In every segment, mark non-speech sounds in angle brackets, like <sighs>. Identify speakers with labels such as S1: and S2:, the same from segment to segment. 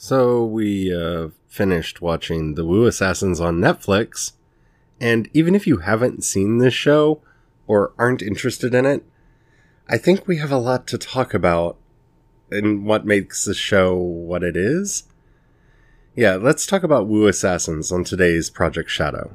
S1: So we uh, finished watching The Wu Assassins on Netflix, and even if you haven't seen this show or aren't interested in it, I think we have a lot to talk about and what makes the show what it is. Yeah, let's talk about Wu Assassins on today's Project Shadow.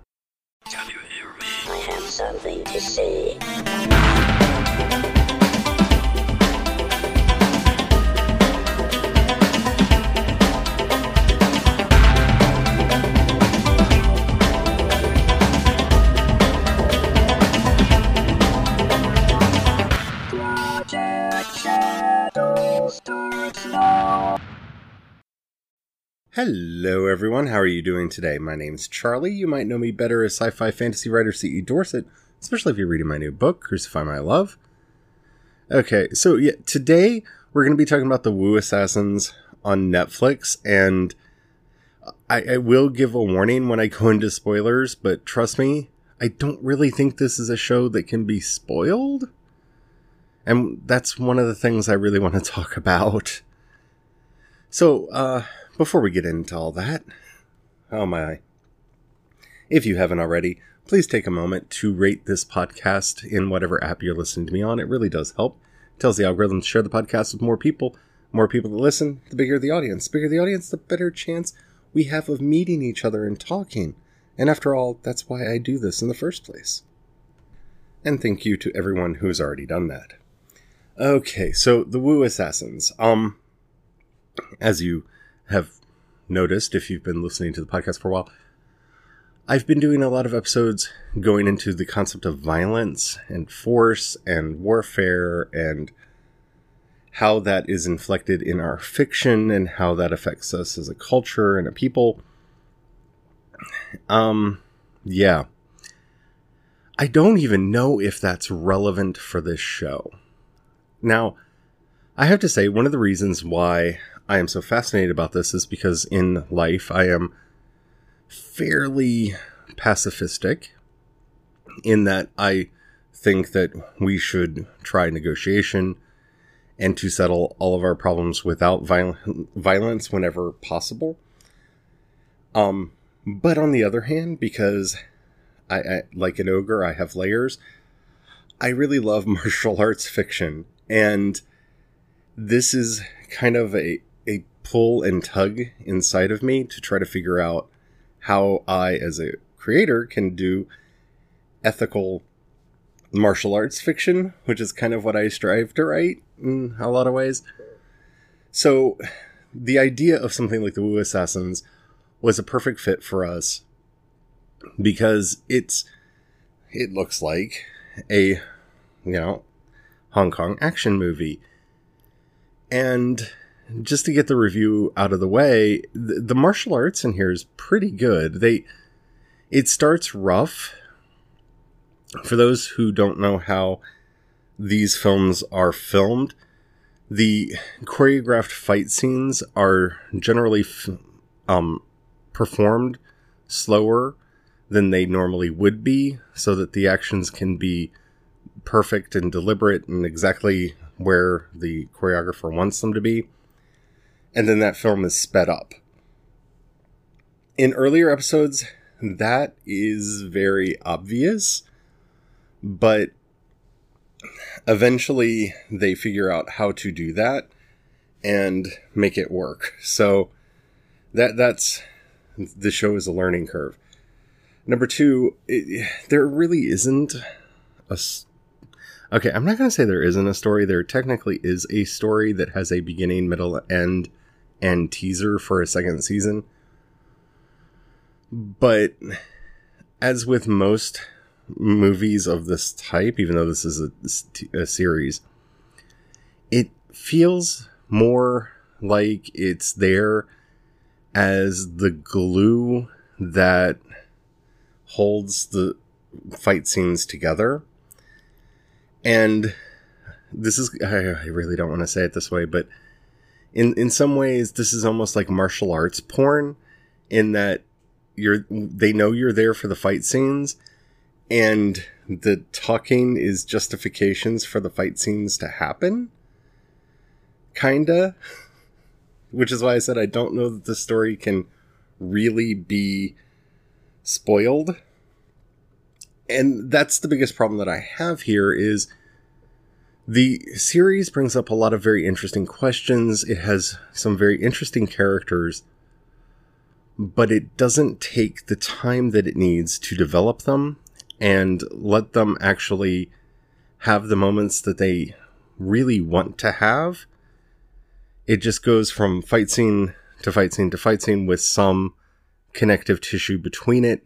S1: Hello, everyone. How are you doing today? My name's Charlie. You might know me better as sci fi fantasy writer C.E. Dorset, especially if you're reading my new book, Crucify My Love. Okay, so yeah, today we're going to be talking about the Wu Assassins on Netflix, and I, I will give a warning when I go into spoilers, but trust me, I don't really think this is a show that can be spoiled. And that's one of the things I really want to talk about. So, uh, before we get into all that, oh my. If you haven't already, please take a moment to rate this podcast in whatever app you're listening to me on. It really does help. It tells the algorithm to share the podcast with more people. More people that listen, the bigger the audience. The bigger the audience, the better chance we have of meeting each other and talking. And after all, that's why I do this in the first place. And thank you to everyone who's already done that. Okay, so the Wu Assassins. Um, as you have noticed if you've been listening to the podcast for a while, I've been doing a lot of episodes going into the concept of violence and force and warfare and how that is inflected in our fiction and how that affects us as a culture and a people. Um, yeah. I don't even know if that's relevant for this show. Now, I have to say, one of the reasons why I am so fascinated about this is because in life I am fairly pacifistic in that I think that we should try negotiation and to settle all of our problems without viol- violence whenever possible. Um, but on the other hand, because I, I like an ogre, I have layers. I really love <laughs> martial arts fiction, and this is kind of a a pull and tug inside of me to try to figure out how I, as a creator, can do ethical martial arts fiction, which is kind of what I strive to write in a lot of ways. So, the idea of something like the Wu Assassins was a perfect fit for us because it's it looks like a you know Hong Kong action movie. And just to get the review out of the way, the, the martial arts in here is pretty good. They it starts rough. For those who don't know how these films are filmed, the choreographed fight scenes are generally f- um, performed slower than they normally would be, so that the actions can be perfect and deliberate and exactly where the choreographer wants them to be. And then that film is sped up. In earlier episodes, that is very obvious, but eventually they figure out how to do that and make it work. So that that's the show is a learning curve. Number two, it, there really isn't a Okay, I'm not going to say there isn't a story. There technically is a story that has a beginning, middle, and end, and teaser for a second season. But as with most movies of this type, even though this is a, a series, it feels more like it's there as the glue that holds the fight scenes together. And this is, I, I really don't want to say it this way, but in, in some ways, this is almost like martial arts porn in that you're, they know you're there for the fight scenes and the talking is justifications for the fight scenes to happen. Kinda. which is why I said I don't know that the story can really be spoiled. And that's the biggest problem that I have here is the series brings up a lot of very interesting questions. It has some very interesting characters, but it doesn't take the time that it needs to develop them and let them actually have the moments that they really want to have. It just goes from fight scene to fight scene to fight scene with some connective tissue between it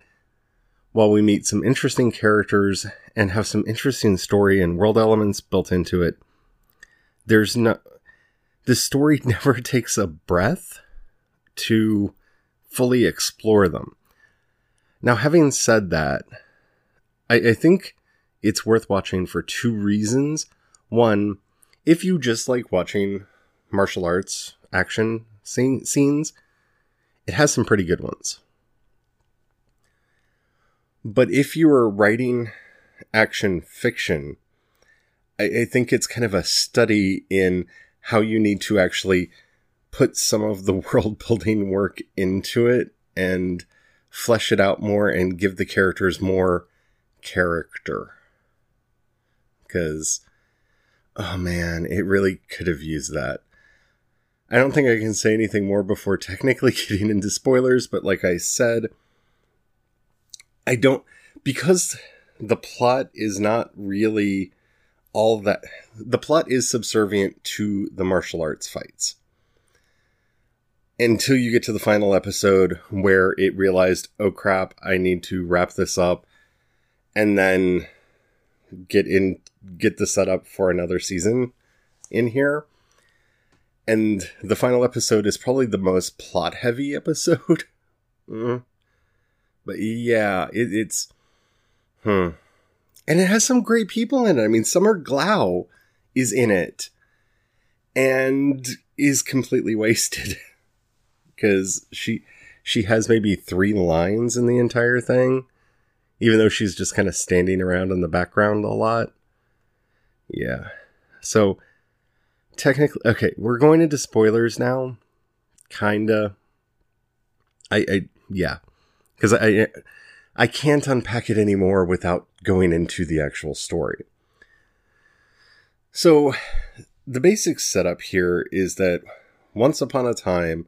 S1: while we meet some interesting characters and have some interesting story and world elements built into it. There's no the story <laughs> never takes a breath to fully explore them. Now, having said that, I, I think it's worth watching for two reasons. One, if you just like watching martial arts action scene, scenes, it has some pretty good ones. But if you are writing action fiction, I, I think it's kind of a study in how you need to actually put some of the <laughs> world building work into it and flesh it out more and give the characters more character. Because, oh man, it really could have used that. I don't think I can say anything more before technically <laughs> getting into spoilers, but like I said, I don't, because the plot is not really all that, the plot is subservient to the martial arts fights. Until you get to the final episode where it realized, oh crap, I need to wrap this up and then get in, get the setup for another season in here. And the final episode is probably the most plot heavy episode. <laughs> mm. But yeah, it, it's, hmm. And it has some great people in it. I mean, Summer Glau is in it and is completely <laughs> wasted because she she has maybe three lines in the entire thing, even though she's just kind of standing around in the background a lot. Yeah. So technically, okay, we're going into spoilers now. Kinda. I, I yeah, because I I can't unpack it anymore without going into the actual story. So, the basic setup here is that once upon a time,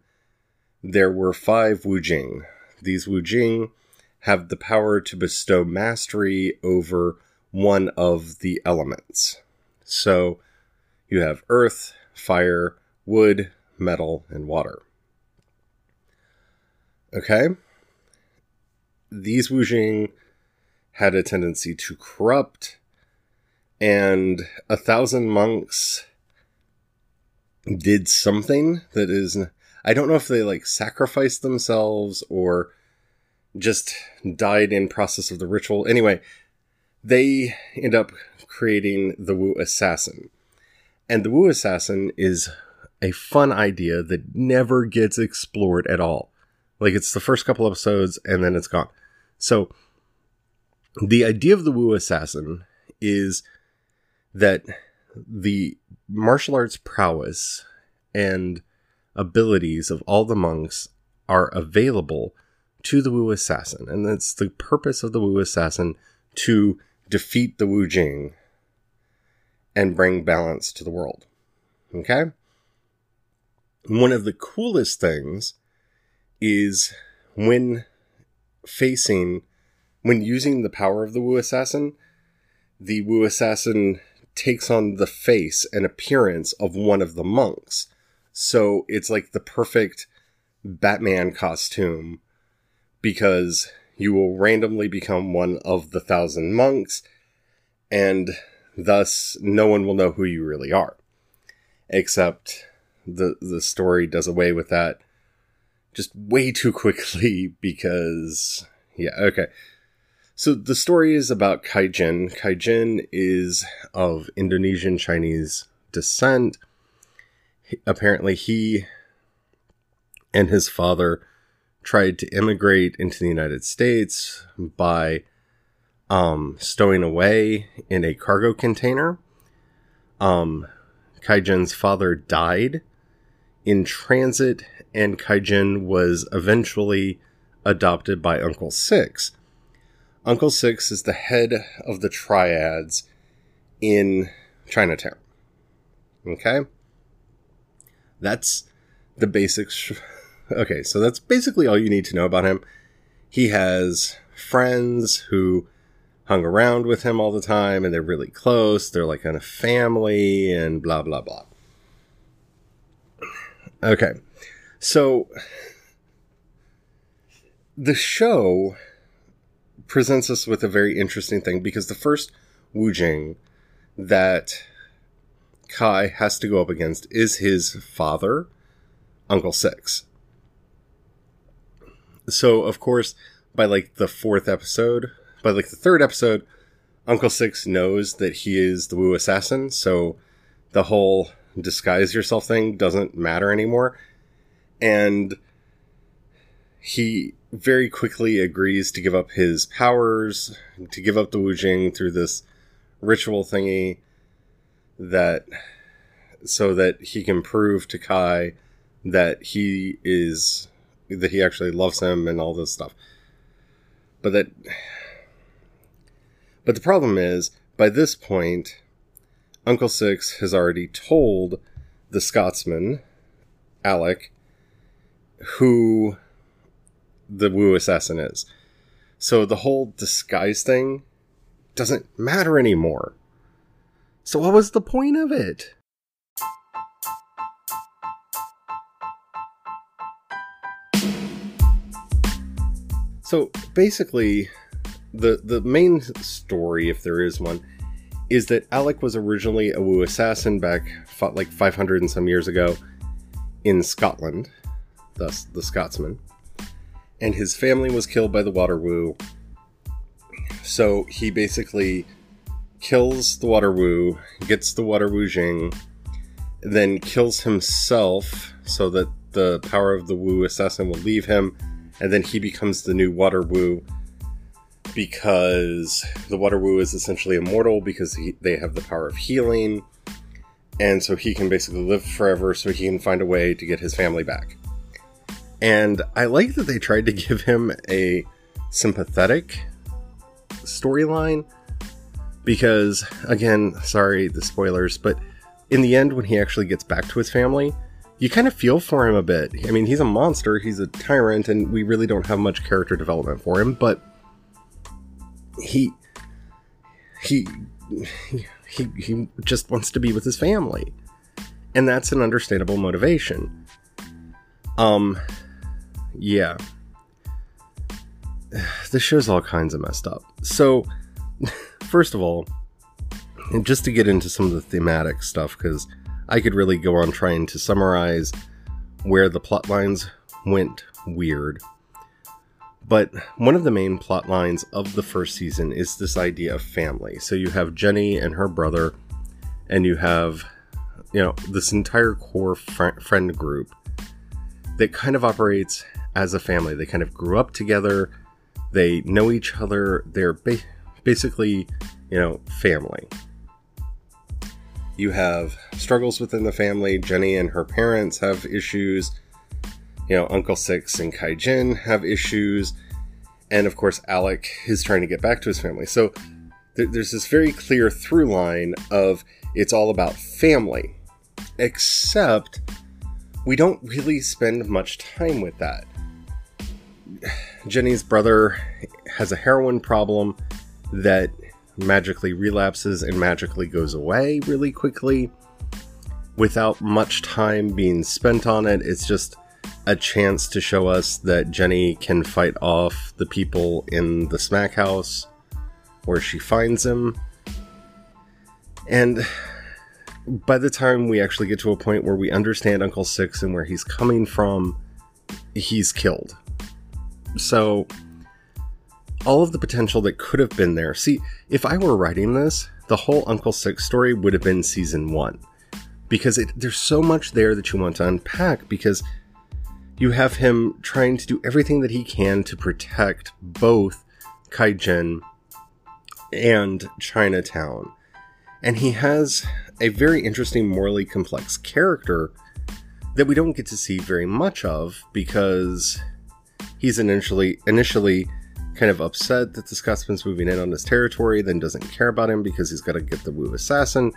S1: there were five Wu Jing. These Wu Jing have the power to bestow mastery over one of the elements. So, you have earth, fire, wood, metal, and water. Okay? These Wu Jing had a tendency to corrupt, and a thousand monks did something that is. I don't know if they like sacrificed themselves or just died in process of the ritual. Anyway, they end up creating the Wu Assassin. And the Wu Assassin is a fun idea that never gets explored at all. Like it's the first couple episodes and then it's gone. So the idea of the Wu Assassin is that the martial arts prowess and abilities of all the monks are available to the Wu Assassin. And that's the purpose of the Wu Assassin to defeat the Wu Jing and bring balance to the world. Okay? One of the coolest things is when facing, when using the power of the Wu Assassin, the Wu Assassin takes on the face and appearance of one of the monks. So it's like the perfect Batman costume because you will randomly become one of the thousand monks and thus no one will know who you really are. Except the the story does away with that just way too quickly because yeah, okay. So the story is about Kaijin. Kaijin is of Indonesian Chinese descent. Apparently he and his father tried to immigrate into the United States by um, stowing away in a cargo container. Um, Kaijin's father died in transit, and Kaijin was eventually adopted by Uncle Six. Uncle Six is the head of the triads in Chinatown. Okay? That's the basics. <laughs> Okay, so that's basically all you need to know about him. He has friends who hung around with him all the time and they're really close. They're like kind of family and blah, blah, blah. <clears throat> Okay. So the show presents us with a very interesting thing because the first Wu Jing that Kai has to go up against is his father, Uncle Six. So, of course, by like the fourth episode, by like the third episode, Uncle Six knows that he is the Wu assassin, so the whole disguise yourself thing doesn't matter anymore. And he very quickly agrees to give up his powers, to give up the Wu Jing through this ritual thingy that so that he can prove to Kai that he is that he actually loves him and all this stuff. But that but the problem is by this point Uncle Six has already told the Scotsman Alec who the Wu assassin is. So the whole disguise thing doesn't matter anymore. So what was the point of it? So basically, the the main story, if there is one, is that Alec was originally a Wu assassin back like 500 and some years ago in Scotland, thus the Scotsman, and his family was killed by the Water Wu. So he basically kills the Water Wu, gets the Water Wu Jing, then kills himself so that the power of the Wu assassin will leave him, and then he becomes the new Water Wu because the Water Wu is essentially immortal because he, they have the power of healing, and so he can basically live forever so he can find a way to get his family back. And I like that they tried to give him a sympathetic storyline because, again, sorry, the spoilers, but in the end, when he actually gets back to his family, you kind of feel for him a bit. I mean, he's a monster, he's a tyrant, and we really don't have much character development for him, but he he he he just wants to be with his family. And that's an understandable motivation. Um yeah. <sighs> This show's all kinds of messed up. So, <laughs> first of all, just to get into some of the thematic stuff, because I could really go on trying to summarize where the plot lines went weird. But one of the main plot lines of the first season is this idea of family. So you have Jenny and her brother, and you have, you know, this entire core fr- friend group that kind of operates as a family. They kind of grew up together, they know each other, they're ba- basically, you know, family. You have struggles within the family. Jenny and her parents have issues. You know, Uncle Six and Kaijin have issues. And of course, Alec is trying to get back to his family. So th- there's this very clear through line of it's all about family. Except we don't really spend much time with that. Jenny's brother has a heroin problem that magically relapses and magically goes away really quickly without much time being spent on it. It's just a chance to show us that Jenny can fight off the people in the smack house where she finds him. And by the time we actually get to a point where we understand Uncle Six and where he's coming from, he's killed. So, all of the potential that could have been there. See, if I were writing this, the whole Uncle Six story would have been season one. Because it, there's so much there that you want to unpack, because you have him trying to do everything that he can to protect both Kaijin and Chinatown. And he has a very interesting, morally complex character that we don't get to see very much of because he's initially initially kind of upset that the Scotsman's moving in on his territory, then doesn't care about him because he's got to get the Wu assassin.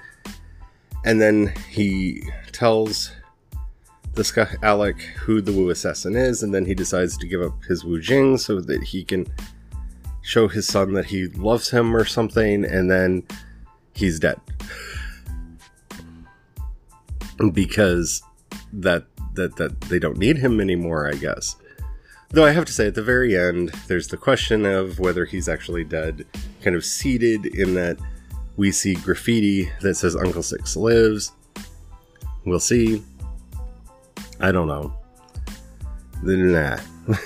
S1: And then he tells the Scot Alec who the Wu assassin is, and then he decides to give up his Wu Jing so that he can show his son that he loves him or something, and then he's dead. <laughs> because that that that they don't need him anymore, I guess. Though I have to say, at the very end, there's the question of whether he's actually dead, kind of seated in that we see graffiti that says Uncle Six lives. We'll see. I don't know. Nah. <laughs>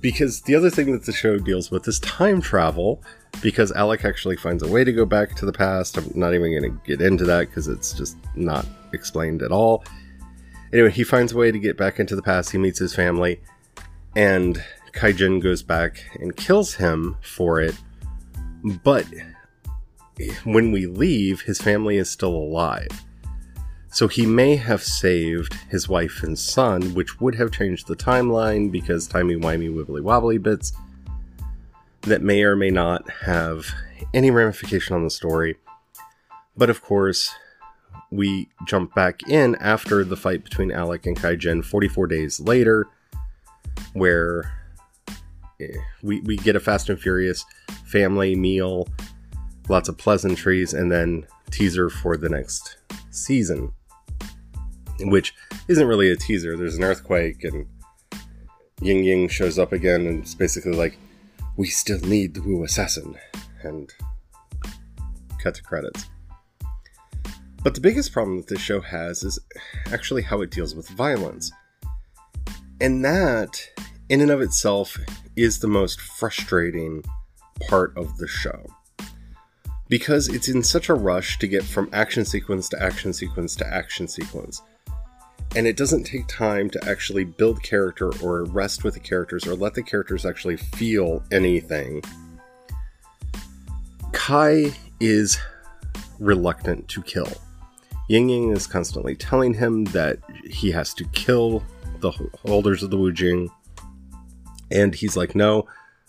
S1: because the other thing that the show deals with is time travel, because Alec actually finds a way to go back to the past. I'm not even going to get into that because it's just not explained at all. Anyway, he finds a way to get back into the past. He meets his family and Kaijin goes back and kills him for it. But when we leave, his family is still alive. So he may have saved his wife and son, which would have changed the timeline because timey-wimey wibbly wobbly bits that may or may not have any ramification on the story. But of course, we jump back in after the fight between Alec and Kaijin 44 days later where eh, we, we get a Fast and Furious family meal, lots of pleasantries, and then teaser for the next season, which isn't really a teaser. There's an earthquake, and Ying Ying shows up again, and it's basically like, we still need the Wu Assassin, and cut to credits. But the biggest problem that this show has is actually how it deals with violence. And that, in and of itself, is the most frustrating part of the show. Because it's in such a rush to get from action sequence to action sequence to action sequence. And it doesn't take time to actually build character or rest with the characters or let the characters actually feel anything. Kai is reluctant to kill. Ying Ying is constantly telling him that he has to kill the holders of the Wu Jing. And he's like, no,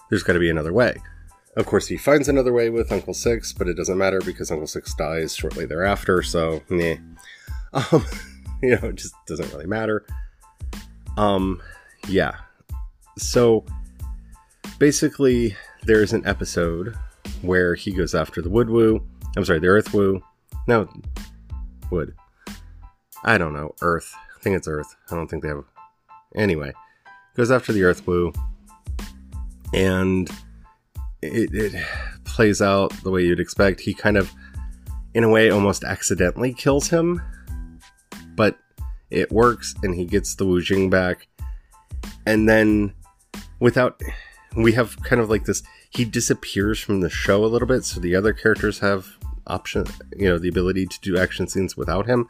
S1: there's got to be another way. Of course, he finds another way with Uncle Six, but it doesn't matter because Uncle Six dies shortly thereafter, so, meh. Um, <laughs> <laughs> you know, it just doesn't really matter. Um, yeah. So, basically, there's an episode where he goes after the Wood Wu. I'm sorry, the Earth Wu. No, Wood. I don't know. Earth. I think it's Earth. I don't think they have Anyway, goes after the Earth Wu, and it, it plays out the way you'd expect. He kind of, in a way, almost accidentally kills him, it works, and he gets the Wu Jing back. And then, without, we have kind of like this. He disappears from the show a little bit, so the other characters have option, you know, the ability to do action scenes without him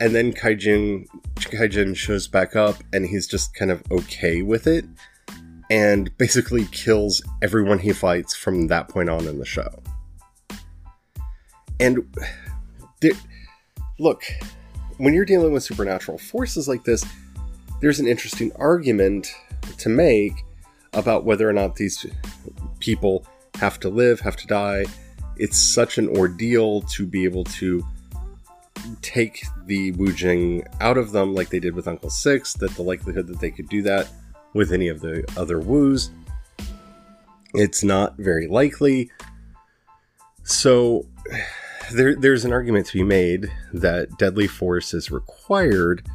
S1: and then Kaijin Kaijin shows back up and he's just kind of okay with it and basically kills everyone he fights from that point on in the show. And there, look, when you're dealing with supernatural forces like this, there's an interesting argument to make about whether or not these people have to live, have to die. It's such an ordeal to be able to take the Wu Jing out of them like they did with Uncle Six, that the likelihood that they could do that with any of the other Wus, it's not very likely. So there, there's an argument to be made that deadly force is required,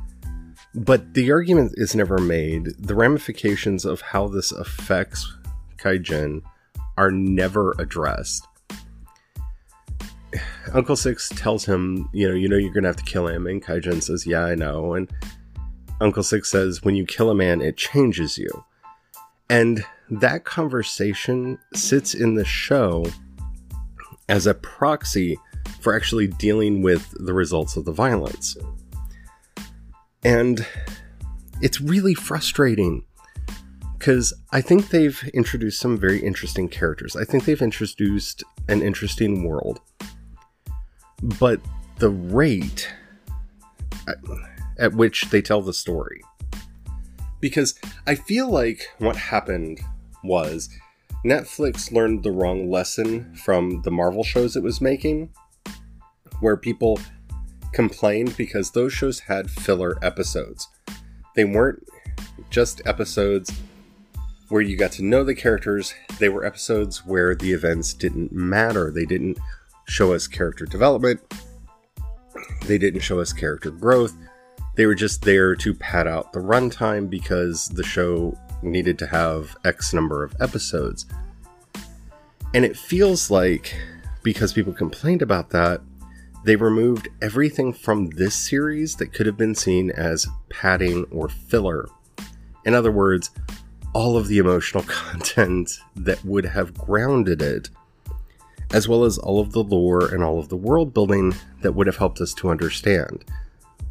S1: but the argument is never made. The ramifications of how this affects Kaijin are never addressed. <sighs> Uncle Six tells him, you know, you know you're gonna have to kill him, and Kaijin says, Yeah, I know. And Uncle Six says, When you kill a man, it changes you. And that conversation sits in the show as a proxy for actually dealing with the results of the violence. And it's really frustrating because I think they've introduced some very interesting characters. I think they've introduced an interesting world but the rate at, at which they tell the story. Because I feel like what happened was Netflix learned the wrong lesson from the Marvel shows it was making, where people complained because those shows had filler episodes. They weren't just episodes where you got to know the characters, they were episodes where the events didn't matter. They didn't show us character development, they didn't show us character growth. They were just there to pad out the runtime because the show needed to have X number of episodes. And it feels like, because people complained about that, they removed everything from this series that could have been seen as padding or filler. In other words, all of the emotional <laughs> content that would have grounded it, as well as all of the lore and all of the world building that would have helped us to understand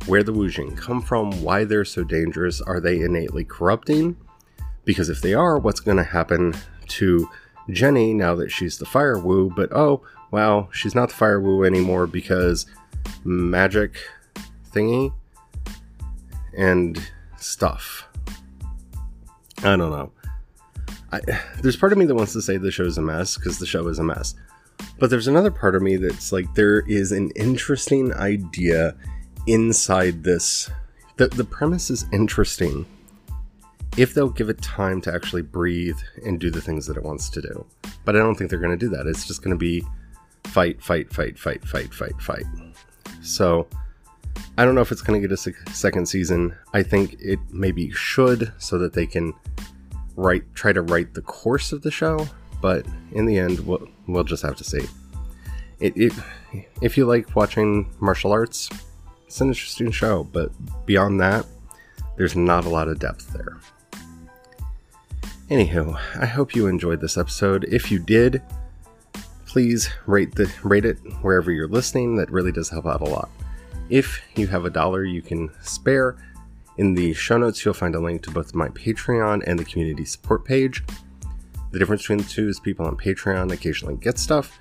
S1: where the Wujing come from, why they're so dangerous, are they innately corrupting? Because if they are, what's going to happen to Jenny now that she's the Fire Wu, But oh, wow, she's not the Fire Wu anymore because magic thingy and stuff. I don't know. I, there's part of me that wants to say the show is a mess because the show is a mess. But there's another part of me that's like, there is an interesting idea inside this. The, the premise is interesting if they'll give it time to actually breathe and do the things that it wants to do. But I don't think they're going to do that. It's just going to be fight, fight, fight, fight, fight, fight, fight. So I don't know if it's going to get a second season. I think it maybe should so that they can write try to write the course of the show. But in the end, we'll, we'll just have to see. It, it, if you like watching martial arts, it's an interesting show. But beyond that, there's not a lot of depth there. Anywho, I hope you enjoyed this episode. If you did, please rate the rate it wherever you're listening. That really does help out a lot. If you have a dollar you can spare, in the show notes you'll find a link to both my Patreon and the community support page. The difference between the two is people on Patreon occasionally get stuff.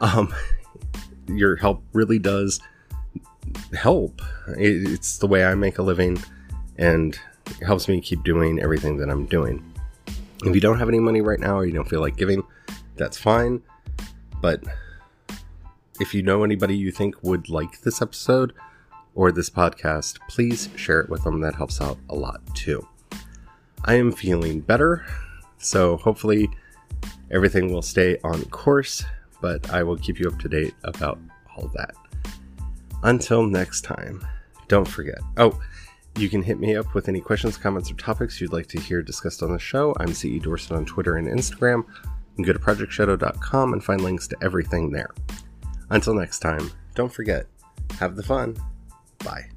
S1: Um, <laughs> your help really does help. It's the way I make a living and helps me keep doing everything that I'm doing. If you don't have any money right now or you don't feel like giving, that's fine. But if you know anybody you think would like this episode or this podcast, please share it with them. That helps out a lot too. I am feeling better, so hopefully everything will stay on course, but I will keep you up to date about all that. Until next time, don't forget. Oh, you can hit me up with any questions, comments, or topics you'd like to hear discussed on the show. I'm CE Dorset on Twitter and Instagram. You can go to projectshadow.com and find links to everything there. Until next time, don't forget, have the fun. Bye.